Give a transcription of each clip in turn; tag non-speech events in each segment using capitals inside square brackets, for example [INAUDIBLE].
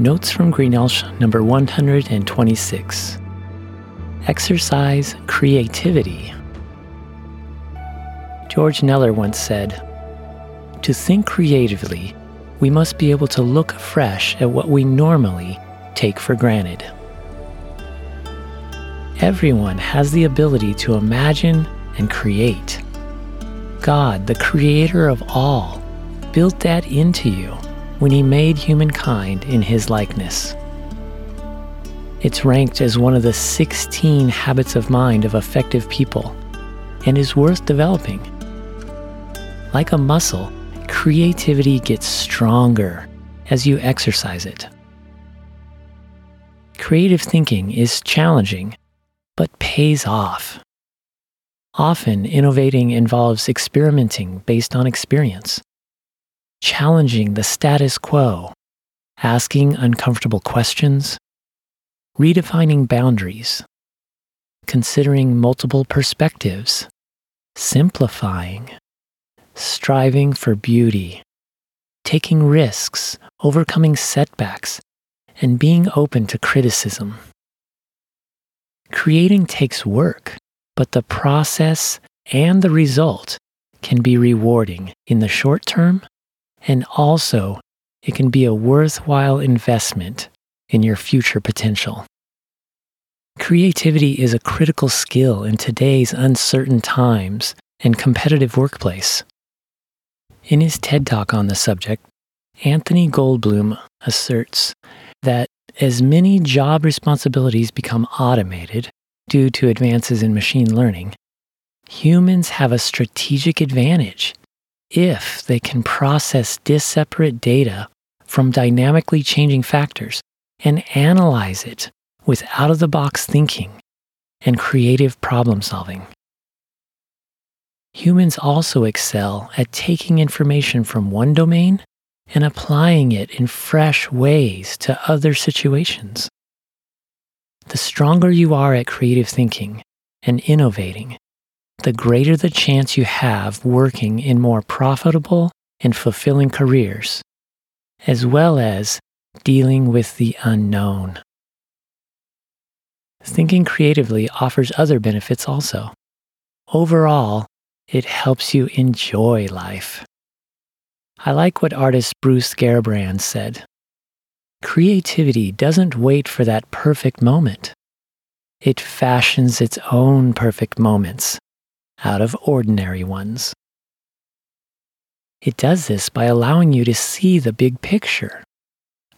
Notes from Greenelsh number 126. Exercise creativity. George Kneller once said, To think creatively, we must be able to look afresh at what we normally take for granted. Everyone has the ability to imagine and create. God, the creator of all, built that into you when he made humankind in his likeness. It's ranked as one of the 16 habits of mind of effective people and is worth developing. Like a muscle, creativity gets stronger as you exercise it. Creative thinking is challenging, but pays off. Often, innovating involves experimenting based on experience challenging the status quo, asking uncomfortable questions, redefining boundaries, considering multiple perspectives, simplifying, striving for beauty, taking risks, overcoming setbacks, and being open to criticism. Creating takes work, but the process and the result can be rewarding in the short term and also, it can be a worthwhile investment in your future potential. Creativity is a critical skill in today's uncertain times and competitive workplace. In his TED Talk on the subject, Anthony Goldbloom asserts that as many job responsibilities become automated due to advances in machine learning, humans have a strategic advantage if they can process disseparate data from dynamically changing factors and analyze it with out of the box thinking and creative problem solving. Humans also excel at taking information from one domain and applying it in fresh ways to other situations. The stronger you are at creative thinking and innovating, the greater the chance you have working in more profitable and fulfilling careers, as well as dealing with the unknown. Thinking creatively offers other benefits also. Overall, it helps you enjoy life. I like what artist Bruce Garrabrandt said. Creativity doesn't wait for that perfect moment. It fashions its own perfect moments out of ordinary ones. It does this by allowing you to see the big picture,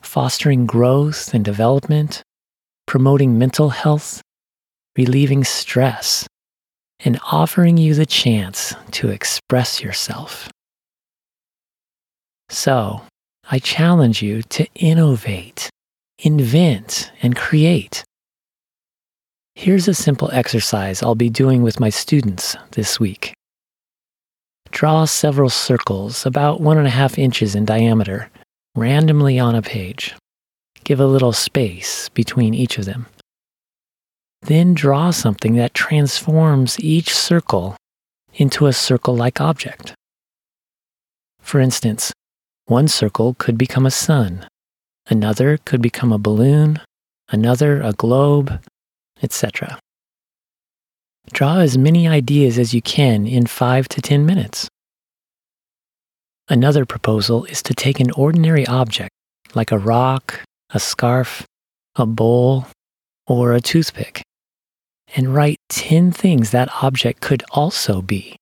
fostering growth and development, promoting mental health, relieving stress, and offering you the chance to express yourself. So, I challenge you to innovate, invent, and create Here's a simple exercise I'll be doing with my students this week. Draw several circles about one and a half inches in diameter randomly on a page. Give a little space between each of them. Then draw something that transforms each circle into a circle like object. For instance, one circle could become a sun, another could become a balloon, another a globe, etc. Draw as many ideas as you can in 5 to 10 minutes. Another proposal is to take an ordinary object, like a rock, a scarf, a bowl, or a toothpick, and write 10 things that object could also be.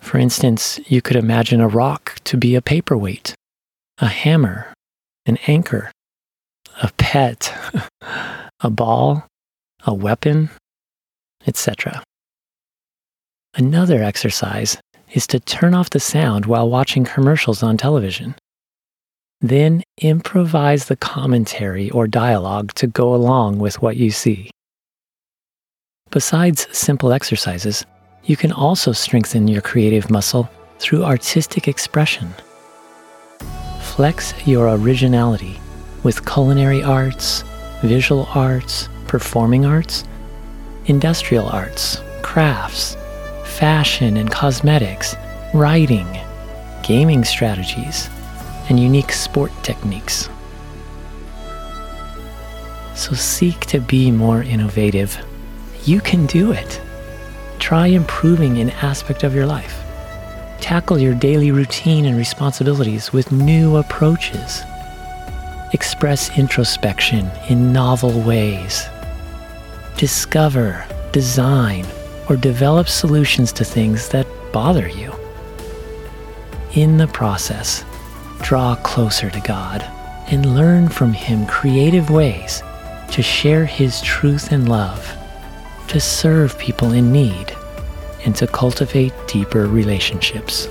For instance, you could imagine a rock to be a paperweight, a hammer, an anchor, a pet, [LAUGHS] a ball, a weapon, etc. Another exercise is to turn off the sound while watching commercials on television. Then improvise the commentary or dialogue to go along with what you see. Besides simple exercises, you can also strengthen your creative muscle through artistic expression. Flex your originality with culinary arts, visual arts, performing arts, industrial arts, crafts, fashion and cosmetics, writing, gaming strategies, and unique sport techniques. So seek to be more innovative. You can do it. Try improving an aspect of your life. Tackle your daily routine and responsibilities with new approaches. Express introspection in novel ways. Discover, design, or develop solutions to things that bother you. In the process, draw closer to God and learn from Him creative ways to share His truth and love, to serve people in need, and to cultivate deeper relationships.